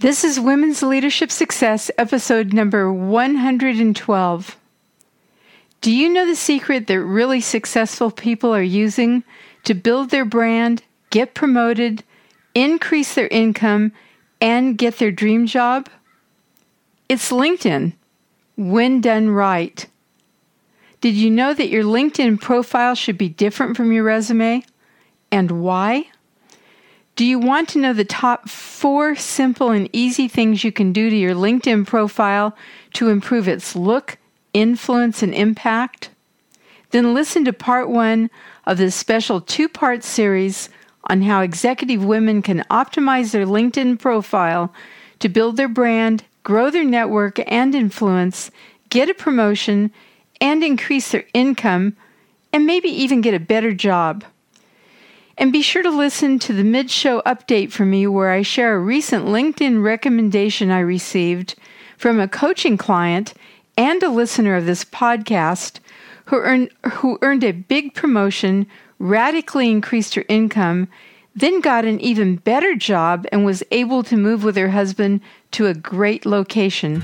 This is Women's Leadership Success, episode number 112. Do you know the secret that really successful people are using to build their brand, get promoted, increase their income, and get their dream job? It's LinkedIn, when done right. Did you know that your LinkedIn profile should be different from your resume? And why? Do you want to know the top four simple and easy things you can do to your LinkedIn profile to improve its look, influence, and impact? Then listen to part one of this special two part series on how executive women can optimize their LinkedIn profile to build their brand, grow their network and influence, get a promotion, and increase their income, and maybe even get a better job. And be sure to listen to the mid show update from me where I share a recent LinkedIn recommendation I received from a coaching client and a listener of this podcast who earned, who earned a big promotion, radically increased her income, then got an even better job and was able to move with her husband to a great location.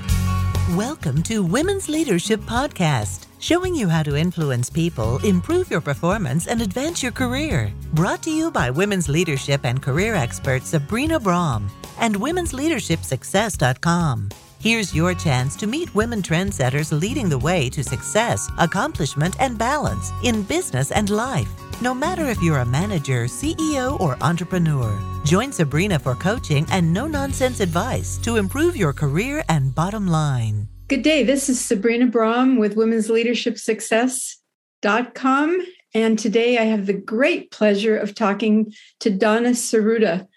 Welcome to Women's Leadership Podcast, showing you how to influence people, improve your performance, and advance your career. Brought to you by women's leadership and career expert Sabrina Braham and womensleadershipsuccess.com. Here's your chance to meet women trendsetters leading the way to success, accomplishment, and balance in business and life. No matter if you're a manager, CEO, or entrepreneur, join Sabrina for coaching and no nonsense advice to improve your career and bottom line. Good day. This is Sabrina Braham with Women's Leadership Success.com. And today I have the great pleasure of talking to Donna Saruda.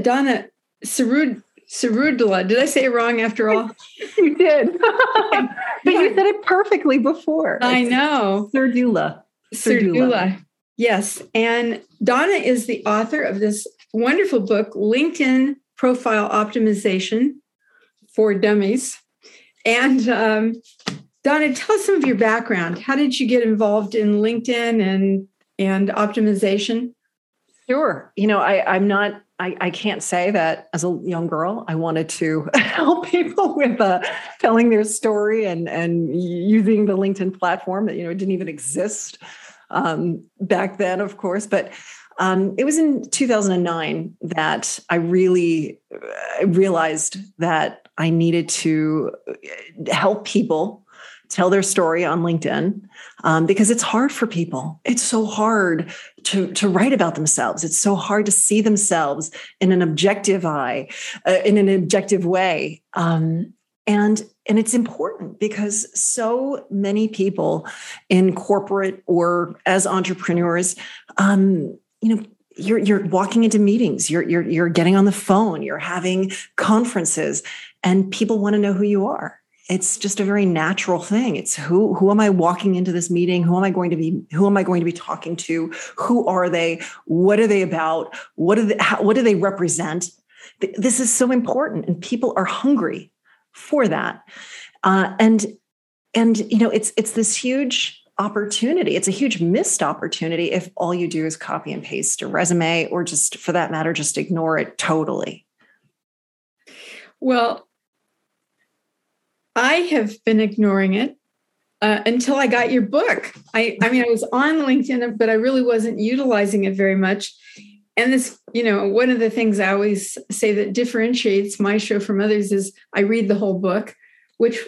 Donna Sarud, Sarudla. Did I say it wrong after all? you did. but yeah. you said it perfectly before. I know. Serdula. Serdula. Yes. And Donna is the author of this wonderful book, LinkedIn Profile Optimization for Dummies. And um, Donna, tell us some of your background. How did you get involved in LinkedIn and and optimization? Sure. You know, I, I'm not. I, I can't say that as a young girl I wanted to help people with uh, telling their story and and using the LinkedIn platform that you know it didn't even exist um, back then, of course. But um, it was in 2009 that I really uh, realized that I needed to uh, help people tell their story on LinkedIn um, because it's hard for people. It's so hard to, to write about themselves. It's so hard to see themselves in an objective eye, uh, in an objective way. Um, and and it's important because so many people in corporate or as entrepreneurs um, you know you're you're walking into meetings you're you're you're getting on the phone you're having conferences and people want to know who you are it's just a very natural thing it's who who am i walking into this meeting who am i going to be who am i going to be talking to who are they what are they about what do they how, what do they represent this is so important and people are hungry for that. Uh, and and you know it's it's this huge opportunity. It's a huge missed opportunity if all you do is copy and paste a resume or just for that matter just ignore it totally. Well, I have been ignoring it uh, until I got your book. I, I mean, I was on LinkedIn, but I really wasn't utilizing it very much. And this you know one of the things i always say that differentiates my show from others is i read the whole book which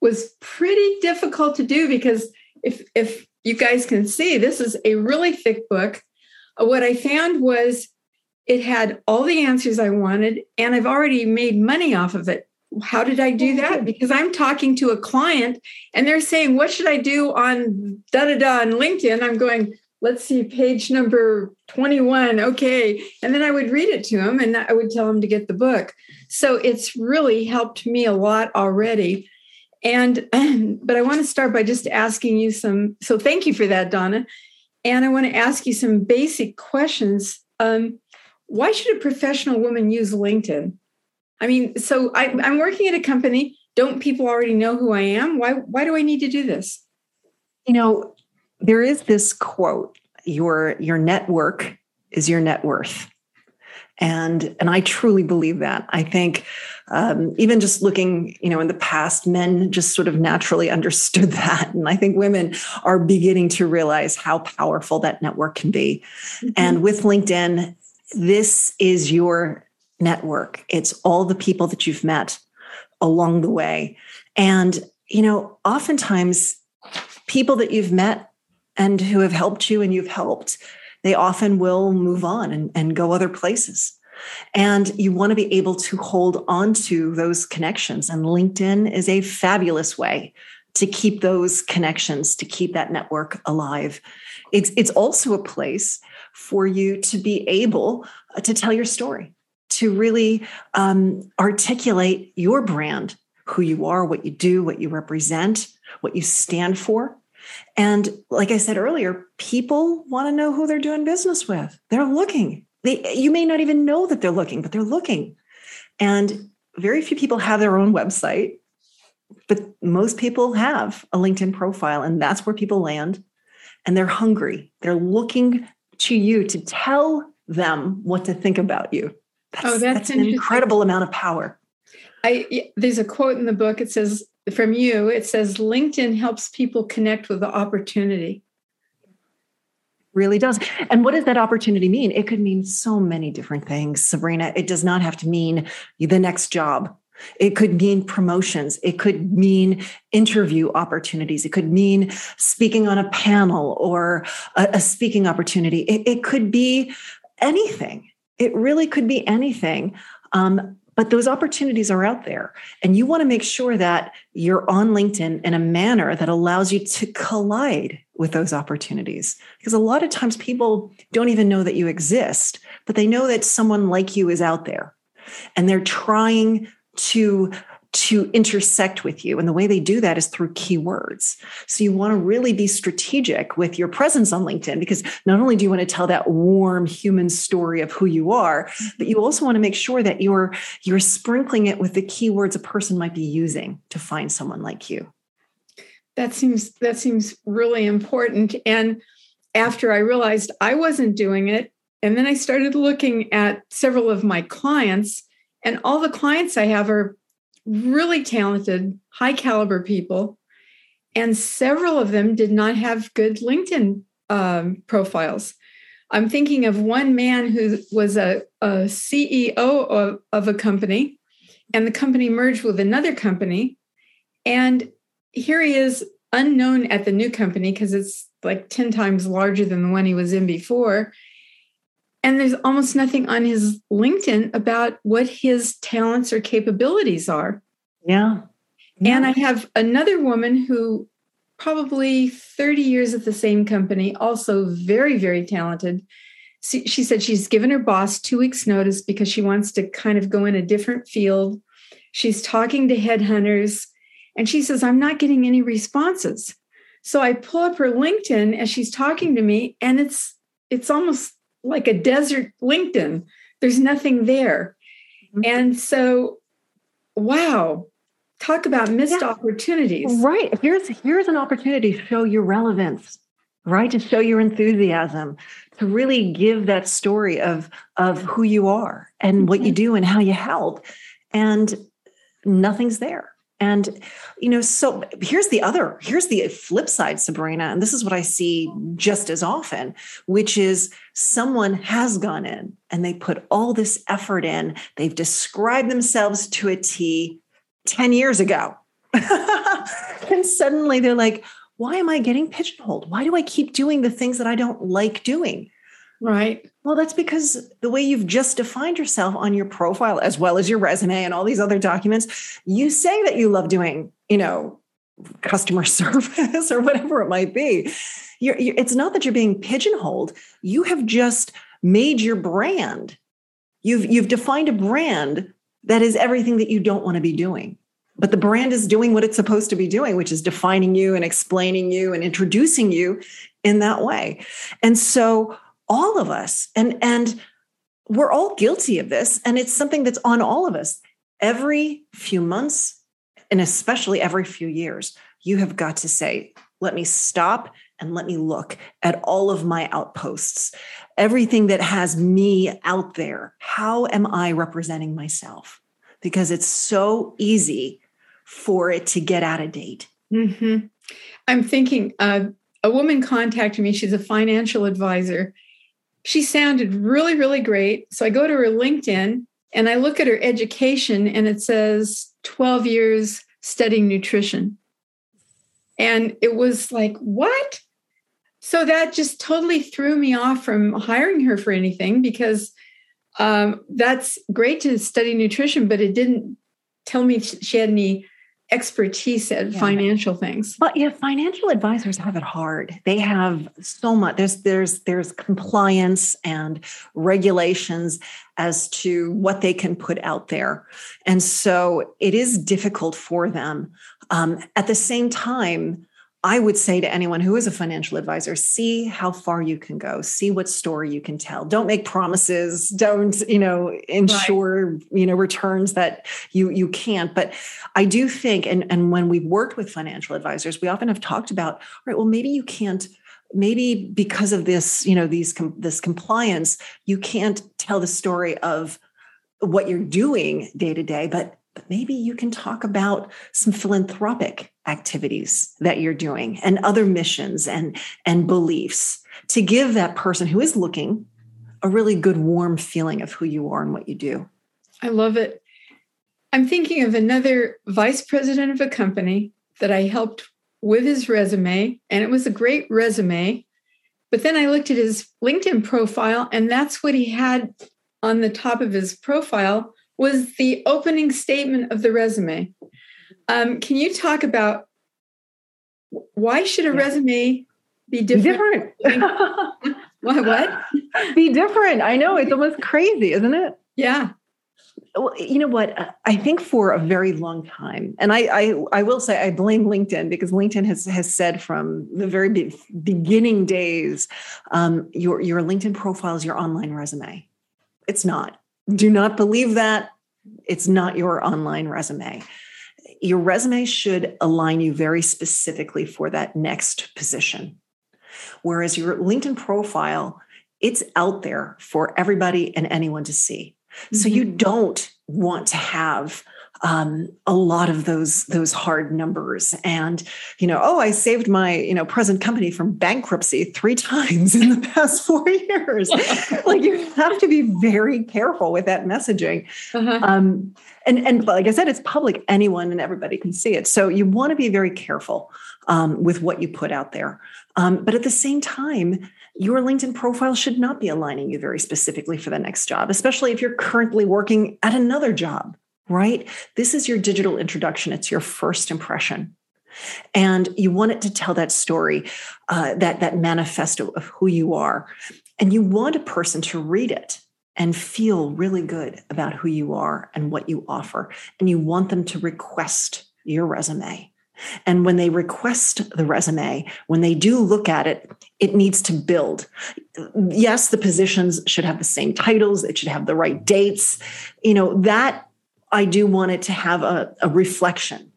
was pretty difficult to do because if if you guys can see this is a really thick book. Uh, what i found was it had all the answers i wanted and i've already made money off of it how did i do that because i'm talking to a client and they're saying what should i do on da da da on linkedin i'm going let's see, page number 21. Okay. And then I would read it to them and I would tell them to get the book. So it's really helped me a lot already. And, but I want to start by just asking you some. So thank you for that, Donna. And I want to ask you some basic questions. Um, why should a professional woman use LinkedIn? I mean, so I, I'm working at a company. Don't people already know who I am? Why, why do I need to do this? You know, there is this quote your your network is your net worth and and i truly believe that i think um, even just looking you know in the past men just sort of naturally understood that and i think women are beginning to realize how powerful that network can be mm-hmm. and with linkedin this is your network it's all the people that you've met along the way and you know oftentimes people that you've met and who have helped you and you've helped they often will move on and, and go other places. And you want to be able to hold on to those connections. And LinkedIn is a fabulous way to keep those connections, to keep that network alive. It's, it's also a place for you to be able uh, to tell your story, to really um, articulate your brand, who you are, what you do, what you represent, what you stand for. And like I said earlier, people want to know who they're doing business with. They're looking. They, you may not even know that they're looking, but they're looking. And very few people have their own website, but most people have a LinkedIn profile, and that's where people land. And they're hungry. They're looking to you to tell them what to think about you. That's, oh, that's, that's an incredible amount of power. I there's a quote in the book. It says from you, it says LinkedIn helps people connect with the opportunity. Really does. And what does that opportunity mean? It could mean so many different things, Sabrina. It does not have to mean the next job. It could mean promotions. It could mean interview opportunities. It could mean speaking on a panel or a, a speaking opportunity. It, it, could be anything. It really could be anything. Um, but those opportunities are out there. And you want to make sure that you're on LinkedIn in a manner that allows you to collide with those opportunities. Because a lot of times people don't even know that you exist, but they know that someone like you is out there. And they're trying to to intersect with you. And the way they do that is through keywords. So you want to really be strategic with your presence on LinkedIn because not only do you want to tell that warm human story of who you are, but you also want to make sure that you're you're sprinkling it with the keywords a person might be using to find someone like you. That seems that seems really important and after I realized I wasn't doing it and then I started looking at several of my clients and all the clients I have are really talented, high caliber people, and several of them did not have good LinkedIn um, profiles. I'm thinking of one man who was a, a CEO of, of a company, and the company merged with another company. And here he is, unknown at the new company because it's like 10 times larger than the one he was in before. And there's almost nothing on his LinkedIn about what his talents or capabilities are. Yeah. yeah. And I have another woman who probably 30 years at the same company, also very, very talented. She, she said she's given her boss two weeks' notice because she wants to kind of go in a different field. She's talking to headhunters and she says, I'm not getting any responses. So I pull up her LinkedIn as she's talking to me, and it's it's almost like a desert LinkedIn. There's nothing there. Mm-hmm. And so, wow, talk about missed yeah. opportunities. Right. Here's here's an opportunity to show your relevance, right? To show your enthusiasm, to really give that story of of who you are and mm-hmm. what you do and how you help. And nothing's there. And, you know, so here's the other, here's the flip side, Sabrina. And this is what I see just as often, which is someone has gone in and they put all this effort in. They've described themselves to a T 10 years ago. and suddenly they're like, why am I getting pigeonholed? Why do I keep doing the things that I don't like doing? Right. Well, that's because the way you've just defined yourself on your profile, as well as your resume and all these other documents, you say that you love doing, you know, customer service or whatever it might be. You're, you're, it's not that you're being pigeonholed. You have just made your brand. You've you've defined a brand that is everything that you don't want to be doing. But the brand is doing what it's supposed to be doing, which is defining you and explaining you and introducing you in that way. And so all of us and and we're all guilty of this and it's something that's on all of us every few months and especially every few years you have got to say let me stop and let me look at all of my outposts, everything that has me out there. How am I representing myself? Because it's so easy for it to get out of date. Mm-hmm. I'm thinking uh, a woman contacted me. She's a financial advisor. She sounded really, really great. So I go to her LinkedIn and I look at her education and it says 12 years studying nutrition. And it was like, what? So that just totally threw me off from hiring her for anything because um, that's great to study nutrition, but it didn't tell me she had any expertise at yeah. financial things. But yeah, financial advisors have it hard. They have so much. There's there's there's compliance and regulations as to what they can put out there, and so it is difficult for them. Um, at the same time, I would say to anyone who is a financial advisor, see how far you can go, see what story you can tell. Don't make promises, don't, you know, ensure, right. you know, returns that you you can't. But I do think and and when we've worked with financial advisors, we often have talked about, all right, well maybe you can't maybe because of this, you know, these this compliance, you can't tell the story of what you're doing day to day, but but maybe you can talk about some philanthropic activities that you're doing and other missions and and beliefs to give that person who is looking a really good warm feeling of who you are and what you do. I love it. I'm thinking of another vice president of a company that i helped with his resume and it was a great resume but then i looked at his linkedin profile and that's what he had on the top of his profile was the opening statement of the resume. Um, can you talk about why should a yeah. resume be different? Be different. why what? Be different. I know it's almost crazy, isn't it? Yeah. Well, you know what? I think for a very long time, and I, I, I will say I blame LinkedIn because LinkedIn has has said from the very be- beginning days, um, your your LinkedIn profile is your online resume. It's not do not believe that. It's not your online resume. Your resume should align you very specifically for that next position. Whereas your LinkedIn profile, it's out there for everybody and anyone to see. Mm-hmm. So you mm-hmm. don't want to have um, a lot of those those hard numbers. And you know oh i saved my you know present company from bankruptcy three times in the past four years. Like you have to be very careful with that messaging. Uh-huh. um, and and like i said it's public. Anyone and everybody can see it. So you want to be very careful um, with what you put out there. Um, but at the same time your LinkedIn profile should not be aligning you very specifically for the next job, especially if you're currently working at another job right? This is your digital introduction, it's your first impression. And you want it to tell that story, uh, that, that manifesto of who you are. And you want a person to read it and feel really good about who you are and what you offer. And you want them to request your resume. And when they request the resume, when they do look at it, it needs to build. Yes, the positions should have the same titles, it should have the right dates. You know, that I do want it to have a, a reflection.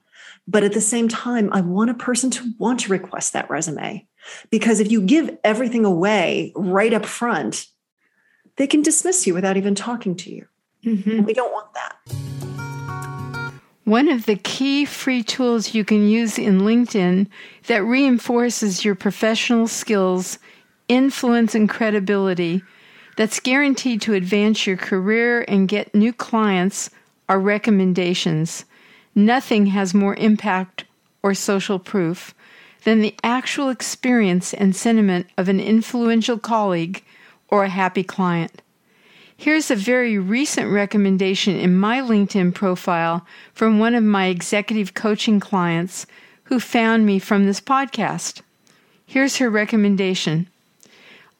But at the same time, I want a person to want to request that resume. Because if you give everything away right up front, they can dismiss you without even talking to you. Mm-hmm. We don't want that. One of the key free tools you can use in LinkedIn that reinforces your professional skills, influence, and credibility that's guaranteed to advance your career and get new clients are recommendations. Nothing has more impact or social proof than the actual experience and sentiment of an influential colleague or a happy client. Here's a very recent recommendation in my LinkedIn profile from one of my executive coaching clients who found me from this podcast. Here's her recommendation.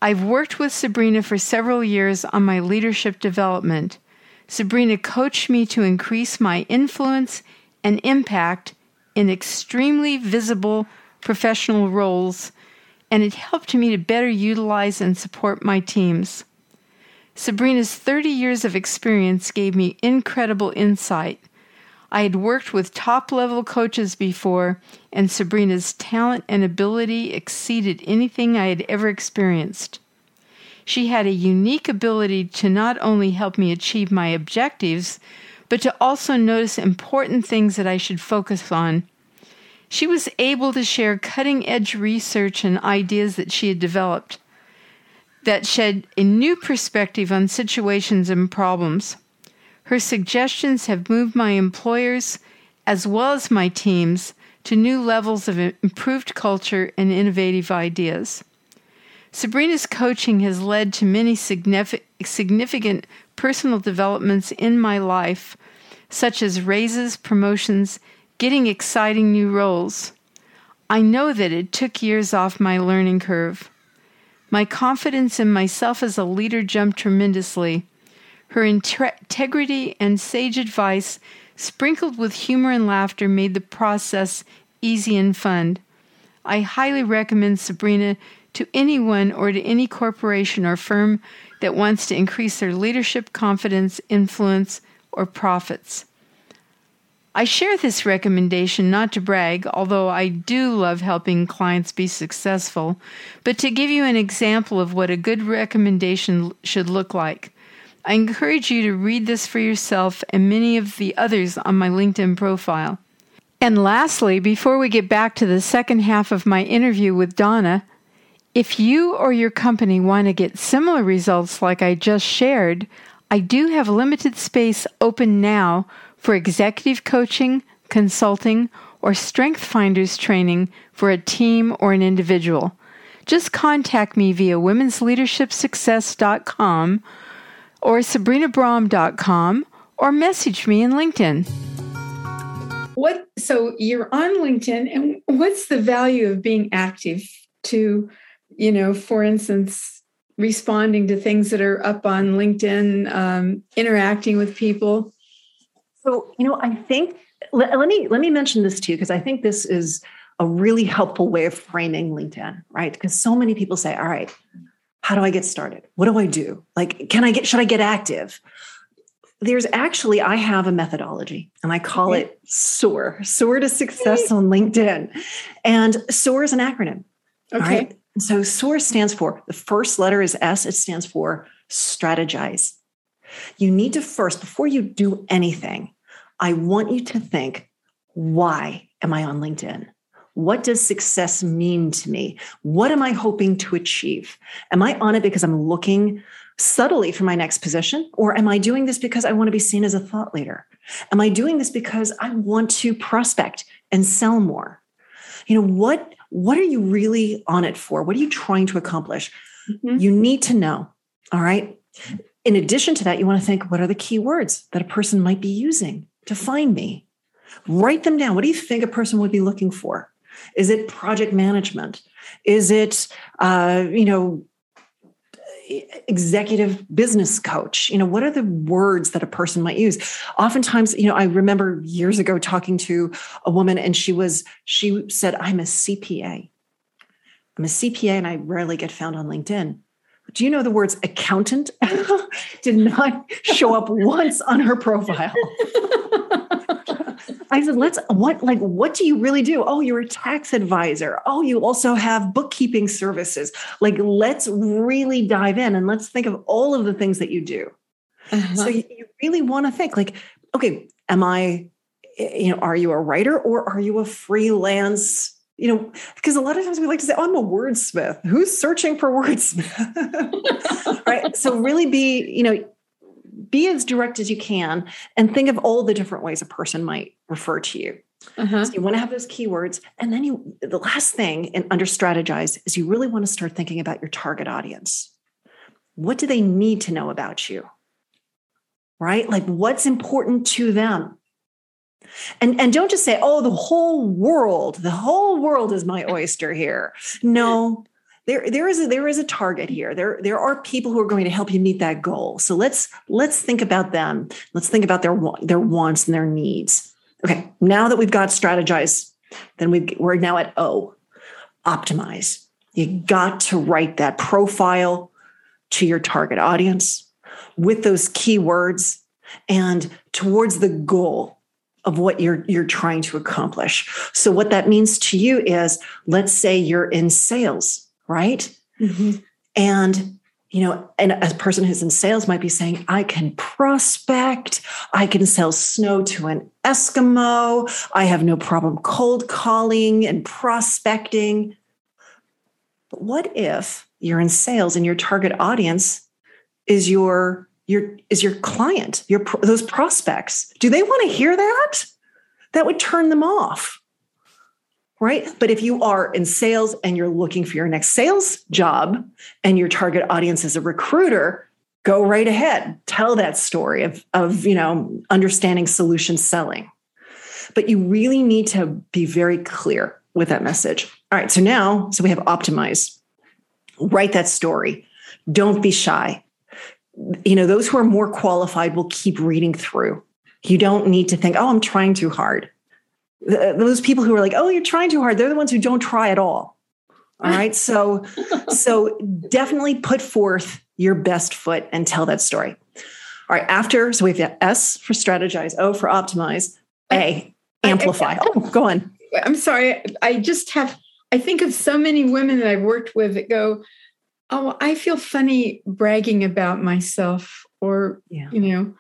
I've worked with Sabrina for several years on my leadership development. Sabrina coached me to increase my influence and impact in extremely visible professional roles, and it helped me to better utilize and support my teams. Sabrina's 30 years of experience gave me incredible insight. I had worked with top level coaches before, and Sabrina's talent and ability exceeded anything I had ever experienced. She had a unique ability to not only help me achieve my objectives, but to also notice important things that I should focus on. She was able to share cutting edge research and ideas that she had developed that shed a new perspective on situations and problems. Her suggestions have moved my employers, as well as my teams, to new levels of improved culture and innovative ideas. Sabrina's coaching has led to many significant personal developments in my life, such as raises, promotions, getting exciting new roles. I know that it took years off my learning curve. My confidence in myself as a leader jumped tremendously. Her integrity and sage advice, sprinkled with humor and laughter, made the process easy and fun. I highly recommend Sabrina to anyone or to any corporation or firm that wants to increase their leadership, confidence, influence, or profits. I share this recommendation not to brag, although I do love helping clients be successful, but to give you an example of what a good recommendation should look like. I encourage you to read this for yourself and many of the others on my LinkedIn profile. And lastly, before we get back to the second half of my interview with Donna, if you or your company want to get similar results like I just shared, I do have limited space open now for executive coaching, consulting, or strength finders training for a team or an individual. Just contact me via womensleadershipsuccess.com or sabrinabraham.com or message me in LinkedIn. What so you're on LinkedIn and what's the value of being active to you know for instance responding to things that are up on LinkedIn um, interacting with people so, you know, I think let, let me let me mention this to you because I think this is a really helpful way of framing LinkedIn, right? Because so many people say, "All right, how do I get started? What do I do? Like, can I get should I get active?" There's actually I have a methodology and I call it SOAR, SOAR to Success on LinkedIn. And SOAR is an acronym. Okay. Right? So SOAR stands for the first letter is S, it stands for strategize. You need to first, before you do anything, I want you to think, why am I on LinkedIn? What does success mean to me? What am I hoping to achieve? Am I on it because I'm looking subtly for my next position? Or am I doing this because I want to be seen as a thought leader? Am I doing this because I want to prospect and sell more? You know, what, what are you really on it for? What are you trying to accomplish? Mm-hmm. You need to know. All right in addition to that, you want to think what are the key words that a person might be using to find me? Write them down. What do you think a person would be looking for? Is it project management? Is it, uh, you know, executive business coach. You know what are the words that a person might use? Oftentimes you know i remember years ago talking to a woman and she was she said i'm a cpa i'm a cpa and i rarely get found on linkedin. Do you know the words accountant? Did not show up once on her profile? I said, let's what like what do you really do? Oh, you're a tax advisor. Oh, you also have bookkeeping services. Like, let's really dive in and let's think of all of the things that you do. Uh-huh. So you, you really want to think like, okay, am I, you know, are you a writer or are you a freelance you know, because a lot of times we like to say, oh, I'm a wordsmith. Who's searching for wordsmith? right. So really be, you know, be as direct as you can and think of all the different ways a person might refer to you. Uh-huh. So you want to have those keywords. And then you the last thing and under strategize is you really want to start thinking about your target audience. What do they need to know about you? Right? Like what's important to them? And, and don't just say, oh, the whole world, the whole world is my oyster here. No, there, there is a, there is a target here. There, there are people who are going to help you meet that goal. So let's let's think about them. Let's think about their their wants and their needs. Okay, now that we've got strategize, then we we're now at O, optimize. You got to write that profile to your target audience with those keywords and towards the goal of what you're you're trying to accomplish. So what that means to you is let's say you're in sales, right? Mm-hmm. And you know, and a person who's in sales might be saying, I can prospect, I can sell snow to an Eskimo, I have no problem cold calling and prospecting. But what if you're in sales and your target audience is your your is your client, your those prospects? Do they want to hear that? That would turn them off right? But if you are in sales and you're looking for your next sales job and your target audience is a recruiter, go right ahead. Tell that story of, of you know, understanding solution selling. But you really need to be very clear with that message. All right, so now, so we have optimize. Write that story. Don't be shy. You know, those who are more qualified will keep reading through. You don't need to think, oh, I'm trying too hard Uh, those people who are like, "Oh, you're trying too hard," they're the ones who don't try at all. All right, so so definitely put forth your best foot and tell that story. All right, after so we've got S for strategize, O for optimize, A amplify. Oh, go on. I'm sorry, I just have. I think of so many women that I've worked with that go, "Oh, I feel funny bragging about myself," or yeah. you know,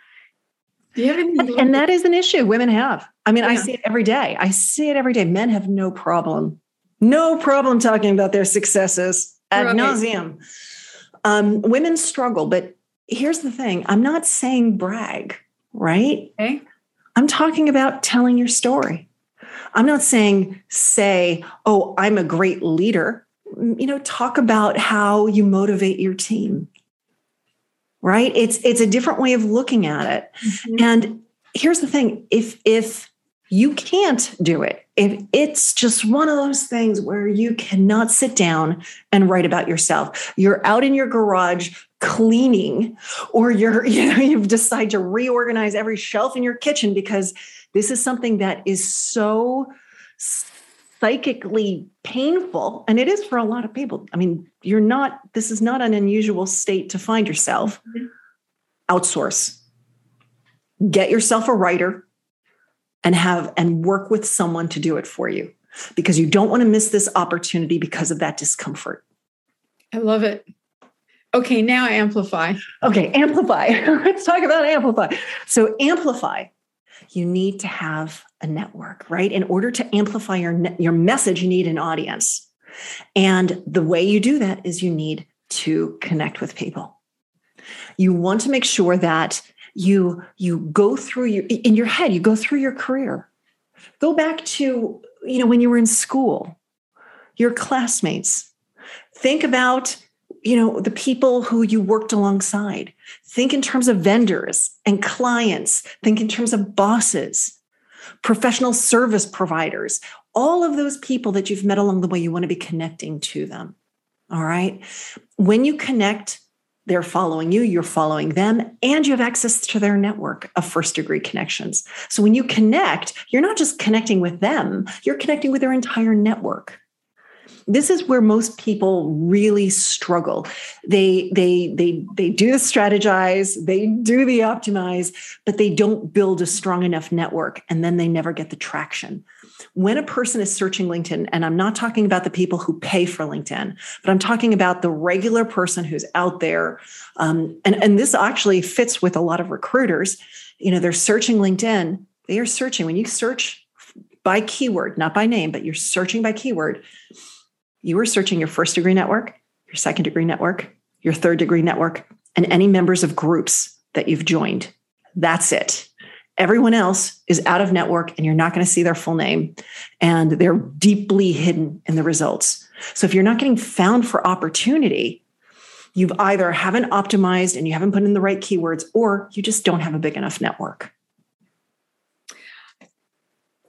do you have any? And that is an issue women have. I mean, yeah. I see it every day. I see it every day. Men have no problem, no problem talking about their successes ad right. nauseum. Um, women struggle, but here's the thing I'm not saying brag, right? Okay. I'm talking about telling your story. I'm not saying say, oh, I'm a great leader. You know, talk about how you motivate your team right it's it's a different way of looking at it mm-hmm. and here's the thing if if you can't do it. If it's just one of those things where you cannot sit down and write about yourself. You're out in your garage cleaning or you're you know you've decided to reorganize every shelf in your kitchen because this is something that is so psychically painful and it is for a lot of people. I mean you're not this is not an unusual state to find yourself. Mm-hmm. outsource. Get yourself a writer and have and work with someone to do it for you because you don't want to miss this opportunity because of that discomfort i love it okay now amplify okay amplify let's talk about amplify so amplify you need to have a network, right? In order to amplify your your message, you need an audience. And the way you do that is you need to connect with people. You want to make sure that you you go through your in your head, you go through your career. Go back to, you know, when you were in school, your classmates. Think about you know the people who you worked alongside think in terms of vendors and clients think in terms of bosses professional service providers all of those people that you've met along the way you want to be connecting to them all right when you connect they're following you you're following them and you have access to their network of first degree connections. So when you connect you're not just connecting with them you're connecting with their entire network. This is where most people really struggle. They they they they do the strategize they do the optimize but they don't build a strong enough network and then they never get the traction when a person is searching linkedin and i'm not talking about the people who pay for linkedin but i'm talking about the regular person who's out there um, and and this actually fits with a lot of recruiters you know they're searching linkedin they are searching when you search by keyword, not by name, but you're searching by keyword you are searching your first degree network, your second degree network, your third degree network, and any members of groups that you've joined. That's it. Everyone else is out of network and you're not going to see their full name and they're deeply hidden in the results. So if you're not getting found for opportunity, you've either haven't optimized and you haven't put in the right keywords or you just don't have a big enough network.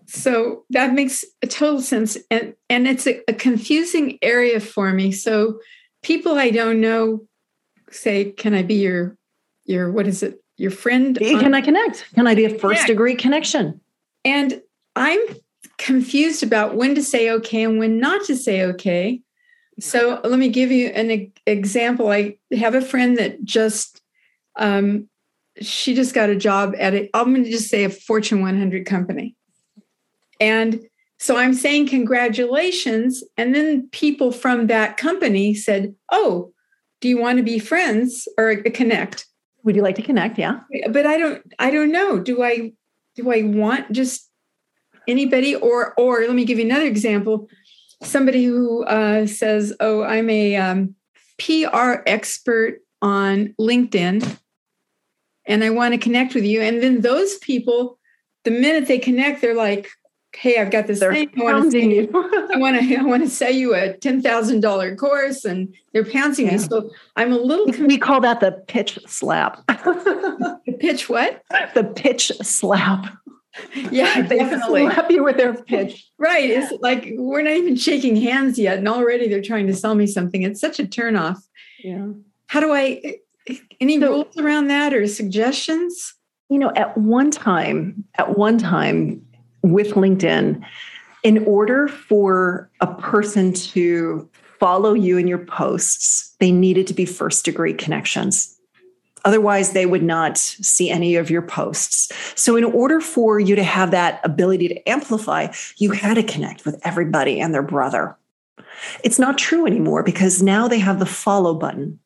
So that makes a total sense. And, and it's a, a confusing area for me. So people I don't know say, Can I be your your what is it? Your friend? Can on- I connect? Can I be a first degree connection? And I'm confused about when to say okay and when not to say okay. So let me give you an example. I have a friend that just um, she just got a job at it. I'm going to just say a Fortune 100 company. And so I'm saying congratulations. And then people from that company said, Oh, do you want to be friends or connect? Would you like to connect? Yeah. But I don't, I don't know. Do I, do I want just anybody or, or let me give you another example. Somebody who uh, says, Oh, I'm a um, PR expert on LinkedIn and I want to connect with you. And then those people, the minute they connect, they're like, hey, I've got this they're thing. I want to you. I want to I want to sell you a ten thousand dollar course, and they're pouncing yeah. me. So I'm a little. We call that the pitch slap. the pitch what? The pitch slap. Yeah, they definitely. slap you with their pitch. Right. It's like we're not even shaking hands yet, and already they're trying to sell me something. It's such a turnoff. Yeah. How do I? Any so, rules around that or suggestions? You know, at one time, at one time, with LinkedIn, in order for a person to follow you in your posts, they needed to be first degree connections. Otherwise, they would not see any of your posts. So, in order for you to have that ability to amplify, you had to connect with everybody and their brother. It's not true anymore because now they have the follow button.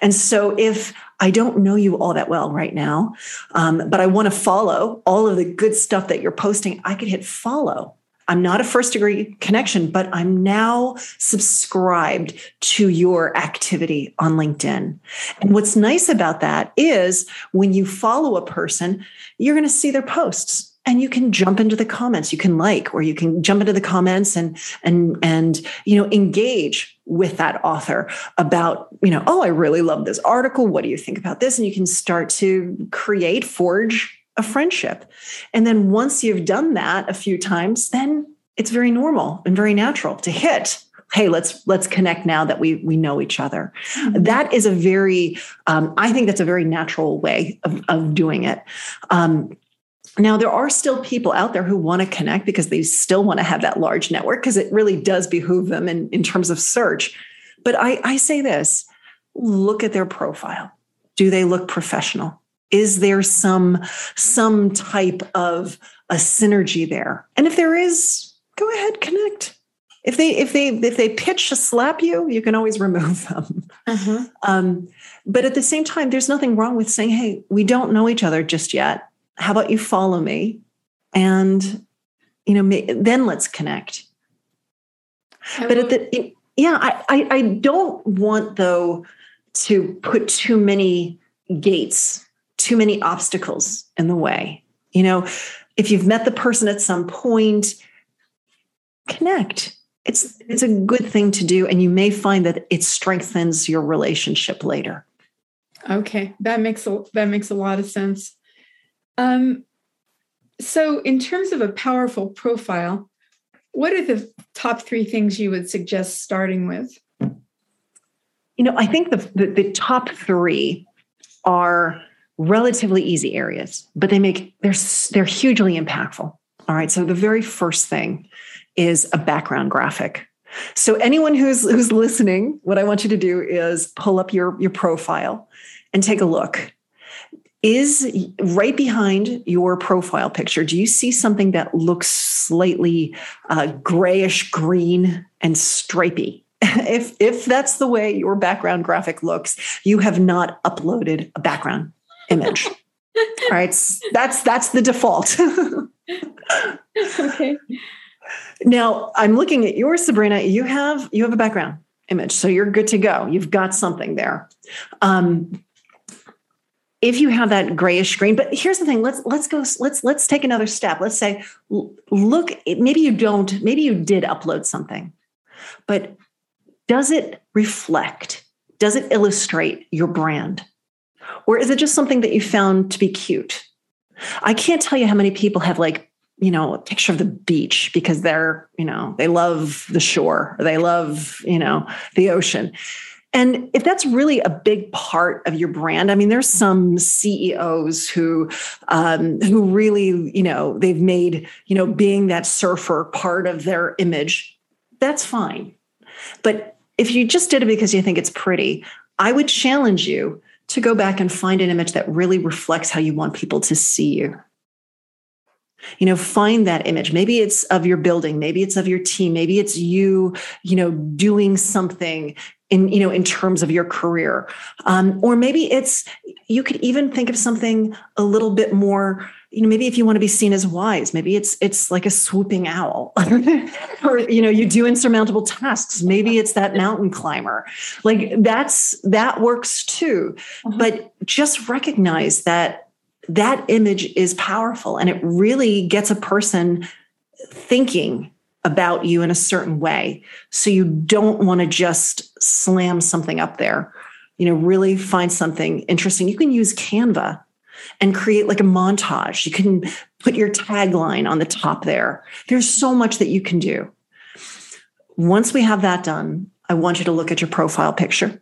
And so, if I don't know you all that well right now, um, but I want to follow all of the good stuff that you're posting, I could hit follow. I'm not a first degree connection, but I'm now subscribed to your activity on LinkedIn. And what's nice about that is when you follow a person, you're going to see their posts and you can jump into the comments you can like or you can jump into the comments and and and you know engage with that author about you know oh i really love this article. What do you think about this? And you can start to create forge a friendship. And then once you've done that a few times then it's very normal and very natural to hit hey let's let's connect now that we we know each other. Mm-hmm. that is a very um, i think that's a very natural way of, of doing it. Um, now, there are still people out there who want to connect because they still want to have that large network because it really does behoove them in, in terms of search. But I, I say this look at their profile. Do they look professional? Is there some, some type of a synergy there? And if there is, go ahead, connect. If they if they if they pitch to slap you, you can always remove them. Uh-huh. Um, but at the same time, there's nothing wrong with saying, "Hey, we don't know each other just yet how about you follow me? And you know then let's connect. But at the yeah I, I i don't want though to put too many gates too many obstacles in the way. You know if you've met the person at some point connect. It's it's a good thing to do and you may find that it strengthens your relationship later. Okay that makes a that makes a lot of sense um, so, in terms of a powerful profile, what are the top three things you would suggest starting with? You know, I think the, the, the top three are relatively easy areas, but they make they're they're hugely impactful. All right. So the very first thing is a background graphic. So anyone who's who's listening, what I want you to do is pull up your your profile and take a look is right behind your profile picture. Do you see something that looks slightly uh, grayish green and stripy? If if that's the way your background graphic looks you have not uploaded a background image. All right that's that's the default. Okay. Now i'm looking at yours sabrina. You have you have a background image so you're good to go. You've got something there. Um, if you have that grayish green but here's the thing let's let's go let's let's take another step. Let's say look maybe you don't maybe you did upload something but does it reflect does it illustrate your brand? Or is it just something that you found to be cute? I can't tell you how many people have like you know a picture of the beach because they're you know they love the shore they love you know the ocean and if that's really a big part of your brand, I mean, there's some CEOs who um, who really, you know, they've made, you know, being that surfer part of their image. That's fine. But if you just did it because you think it's pretty, I would challenge you to go back and find an image that really reflects how you want people to see you. You know, find that image. Maybe it's of your building, maybe it's of your team, maybe it's you, you know, doing something in you know in terms of your career. Um, or maybe it's you could even think of something a little bit more you know maybe if you want to be seen as wise maybe it's it's like a swooping owl or you know you do insurmountable tasks. Maybe it's that mountain climber. Like that's that works too. Uh-huh. but just recognize that that image is powerful and it really gets a person thinking about you in a certain way so you don't want to just slam something up there you know really find something interesting you can use canva and create like a montage. You can put your tagline on the top there. There's so much that you can do. Once we have that done, I want you to look at your profile picture.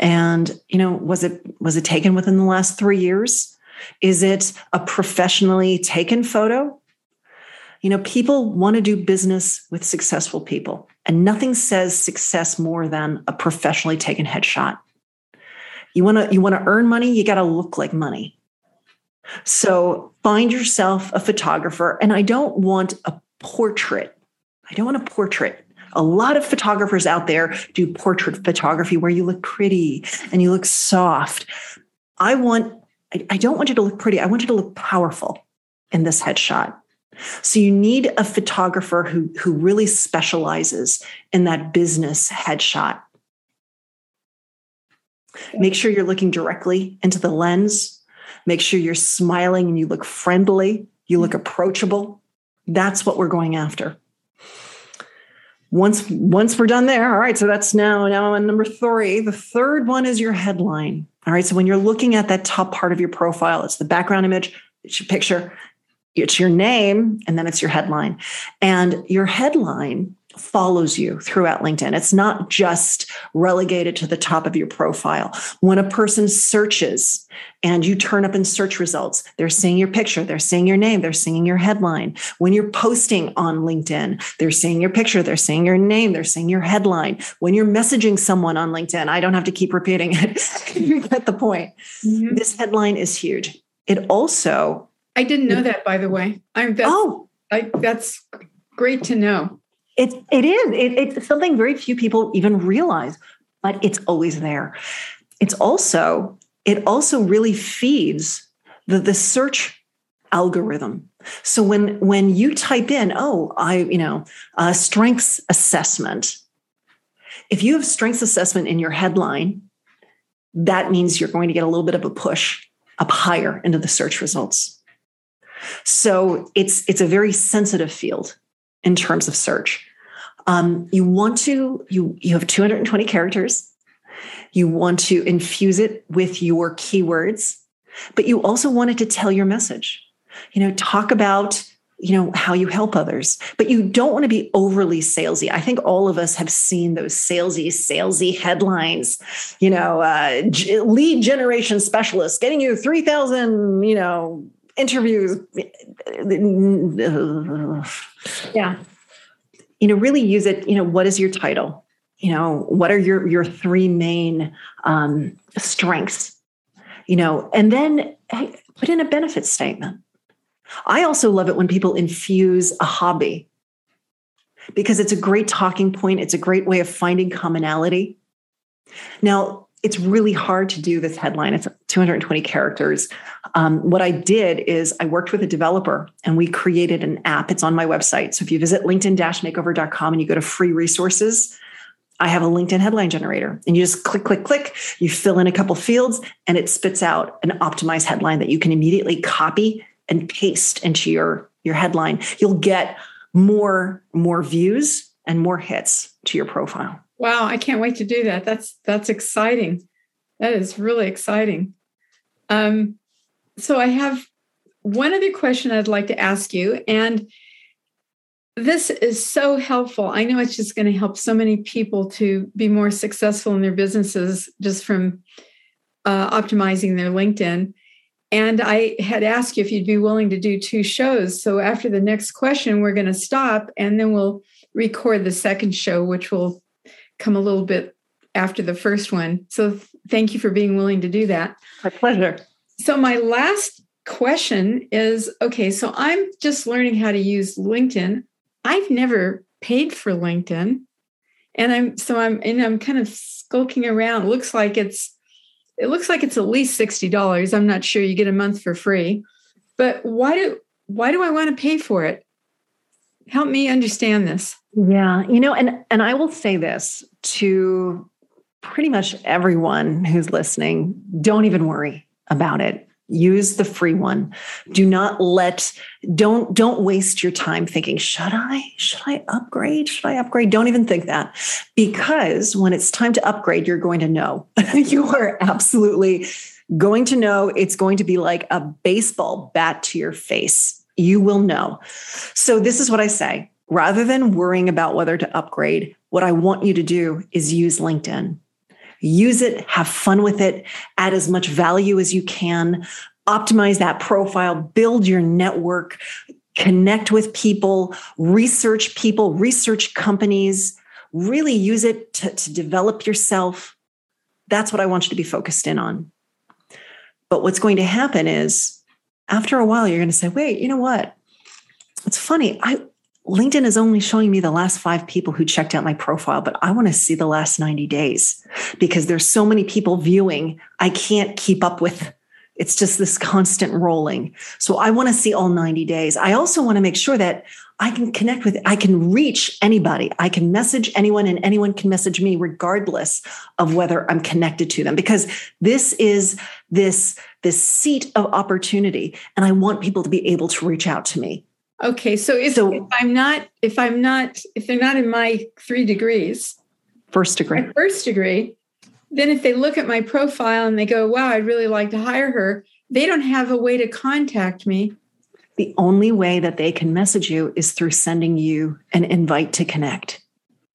And, you know, was it was it taken within the last 3 years? Is it a professionally taken photo? You know, people want to do business with successful people, and nothing says success more than a professionally taken headshot. You want to you want to earn money, you got to look like money. So find yourself a photographer. And I don't want a portrait. I don't want a portrait. A lot of photographers out there do portrait photography where you look pretty and you look soft. I want, I, don't want you to look pretty. I want you to look powerful in this headshot. So you need a photographer who, who really specializes in that business headshot. Make sure you're looking directly into the lens Make sure you're smiling and you look friendly, you look mm-hmm. approachable. That's what we're going after. Once once we're done there, all right, so that's now now on number 3. The third one is your headline. All right, so when you're looking at that top part of your profile, it's the background image, it's your picture, it's your name, and then it's your headline. And your headline follows you throughout LinkedIn. It's not just relegated to the top of your profile. When a person searches and you turn up in search results, they're seeing your picture, they're seeing your name, they're seeing your headline. When you're posting on LinkedIn, they're seeing your picture, they're seeing your name, they're seeing your headline. When you're messaging someone on LinkedIn, I don't have to keep repeating it. you get the point. Mm-hmm. This headline is huge. It also I didn't know that by the way. I'm that's, oh I, that's great to know. It, it is. It, it's something very few people even realize, but it's always there. It's also, it also really feeds the, the search algorithm. So when when you type in, oh, I, you know, uh, strengths assessment, if you have strengths assessment in your headline, that means you're going to get a little bit of a push up higher into the search results. So it's it's a very sensitive field in terms of search. Um, you want to you you have 220 characters. You want to infuse it with your keywords, but you also wanted to tell your message. You know, talk about you know how you help others but you don't want to be overly salesy i think all of us have seen those salesy salesy headlines you know uh, lead generation specialist getting you 3000 you know interviews. Yeah. You know really use it you know what is your title? You know what are your your three main um, strengths? You know and then hey, put in a benefit statement. I also love it when people infuse a hobby because it's a great talking point. It's a great way of finding commonality. Now it's really hard to do this headline. It's 220 characters. Um, what I did is I worked with a developer and we created an app. It's on my website. So if you visit linkedin-makeover.com and you go to free resources, I have a LinkedIn headline generator and you just click, click, click, you fill in a couple fields and it spits out an optimized headline that you can immediately copy and paste into your, your headline. You'll get more, more views and more hits to your profile. Wow, I can't wait to do that. That's that's exciting. That is really exciting. Um, so I have one other question I'd like to ask you, and this is so helpful. I know it's just going to help so many people to be more successful in their businesses just from uh, optimizing their LinkedIn. And I had asked you if you'd be willing to do two shows. So after the next question, we're going to stop and then we'll record the second show, which will come a little bit after the first one. So th- thank you for being willing to do that. My pleasure. So, my last question is okay, so I'm just learning how to use LinkedIn. I've never paid for LinkedIn. And I'm so I'm and I'm kind of skulking around. It looks like it's it looks like it's at least $60. I'm not sure you get a month for free. But why do why do I want to pay for it? Help me understand this. Yeah, you know, and and I will say this to pretty much everyone who's listening, don't even worry about it. Use the free one. Do not let don't don't waste your time thinking should i should i upgrade? Should i upgrade? Don't even think that. Because when it's time to upgrade you're going to know. You are absolutely going to know. It's going to be like a baseball bat to your face you will know so this is what i say rather than worrying about whether to upgrade what i want you to do is use linkedin use it, have fun with it, add as much value as you can, optimize that profile, build your network, connect with people, research people, research companies, really use it to, to develop yourself. That's what I want you to be focused in on. But what's going to happen is after a while, you're going to say, wait, you know what? It's funny. I, LinkedIn is only showing me the last five people who checked out my profile, but I want to see the last 90 days because there's so many people viewing. I can't keep up with it's just this constant rolling. So I want to see all 90 days. I also want to make sure that I can connect with, I can reach anybody. I can message anyone and anyone can message me regardless of whether I'm connected to them because this is this, this seat of opportunity. And I want people to be able to reach out to me. Okay, so if, so, if I'm not if I'm not if they're not in my three degrees, first degree, first degree, then if they look at my profile and they go, "Wow, I'd really like to hire her," they don't have a way to contact me. The only way that they can message you is through sending you an invite to connect.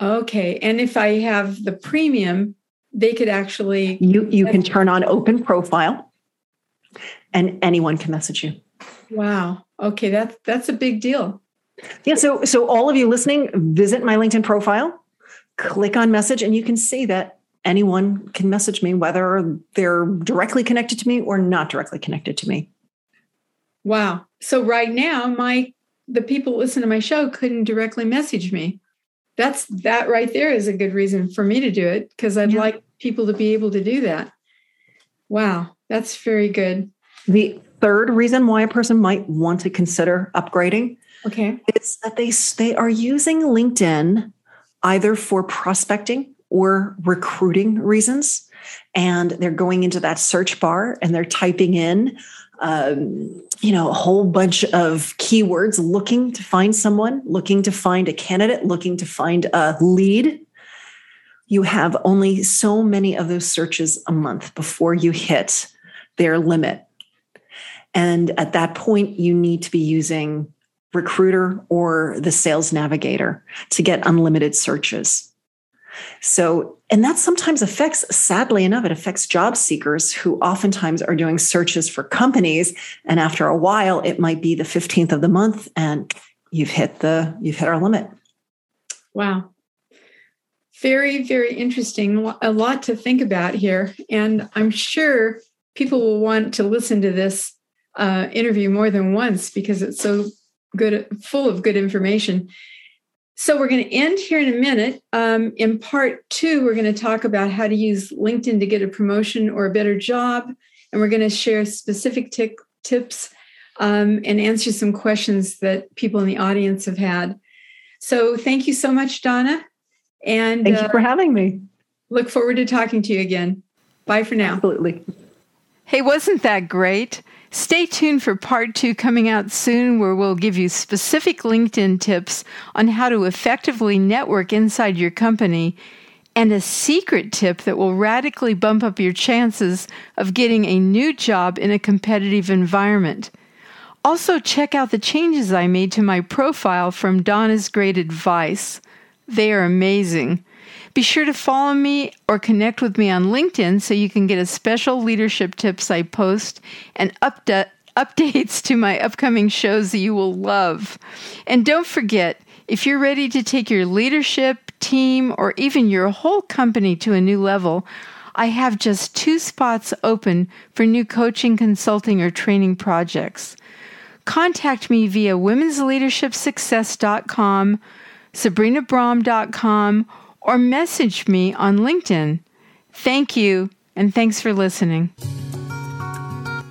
Okay, and if I have the premium, they could actually you you can turn on open profile, and anyone can message you. Wow. Okay, that's that's a big deal. Yeah, so so all of you listening, visit my LinkedIn profile, click on message and you can see that anyone can message me whether they're directly connected to me or not directly connected to me. Wow. So right now my the people listen to my show couldn't directly message me. That's that right there is a good reason for me to do it because I'd yeah. like people to be able to do that. Wow, that's very good. The third reason why a person might want to consider upgrading okay is that they they are using linkedin either for prospecting or recruiting reasons and they're going into that search bar and they're typing in um, you know a whole bunch of keywords looking to find someone looking to find a candidate looking to find a lead you have only so many of those searches a month before you hit their limit and at that point, you need to be using Recruiter or the Sales Navigator to get unlimited searches. So, and that sometimes affects, sadly enough, it affects job seekers who oftentimes are doing searches for companies. And after a while, it might be the 15th of the month and you've hit the, you've hit our limit. Wow. Very, very interesting. A lot to think about here. And I'm sure people will want to listen to this uh, interview more than once because it's so good, full of good information. So we're going to end here in a minute. Um, in part two, we're going to talk about how to use LinkedIn to get a promotion or a better job, and we're going to share specific t- tips um, and answer some questions that people in the audience have had. So thank you so much, Donna. And thank you for uh, having me. Look forward to talking to you again. Bye for now. Absolutely. Hey, wasn't that great? Stay tuned for part two coming out soon, where we'll give you specific LinkedIn tips on how to effectively network inside your company and a secret tip that will radically bump up your chances of getting a new job in a competitive environment. Also, check out the changes I made to my profile from Donna's Great Advice. They are amazing. Be sure to follow me or connect with me on LinkedIn so you can get a special leadership tips I post and update updates to my upcoming shows that you will love. And don't forget, if you're ready to take your leadership, team, or even your whole company to a new level, I have just two spots open for new coaching, consulting, or training projects. Contact me via womensleadershipsuccess.com, sabrinabraham.com, or message me on LinkedIn. Thank you, and thanks for listening.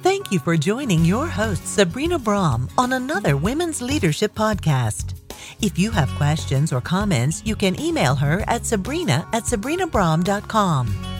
Thank you for joining your host, Sabrina Braham, on another Women's Leadership Podcast. If you have questions or comments, you can email her at sabrina at sabrinabraham.com.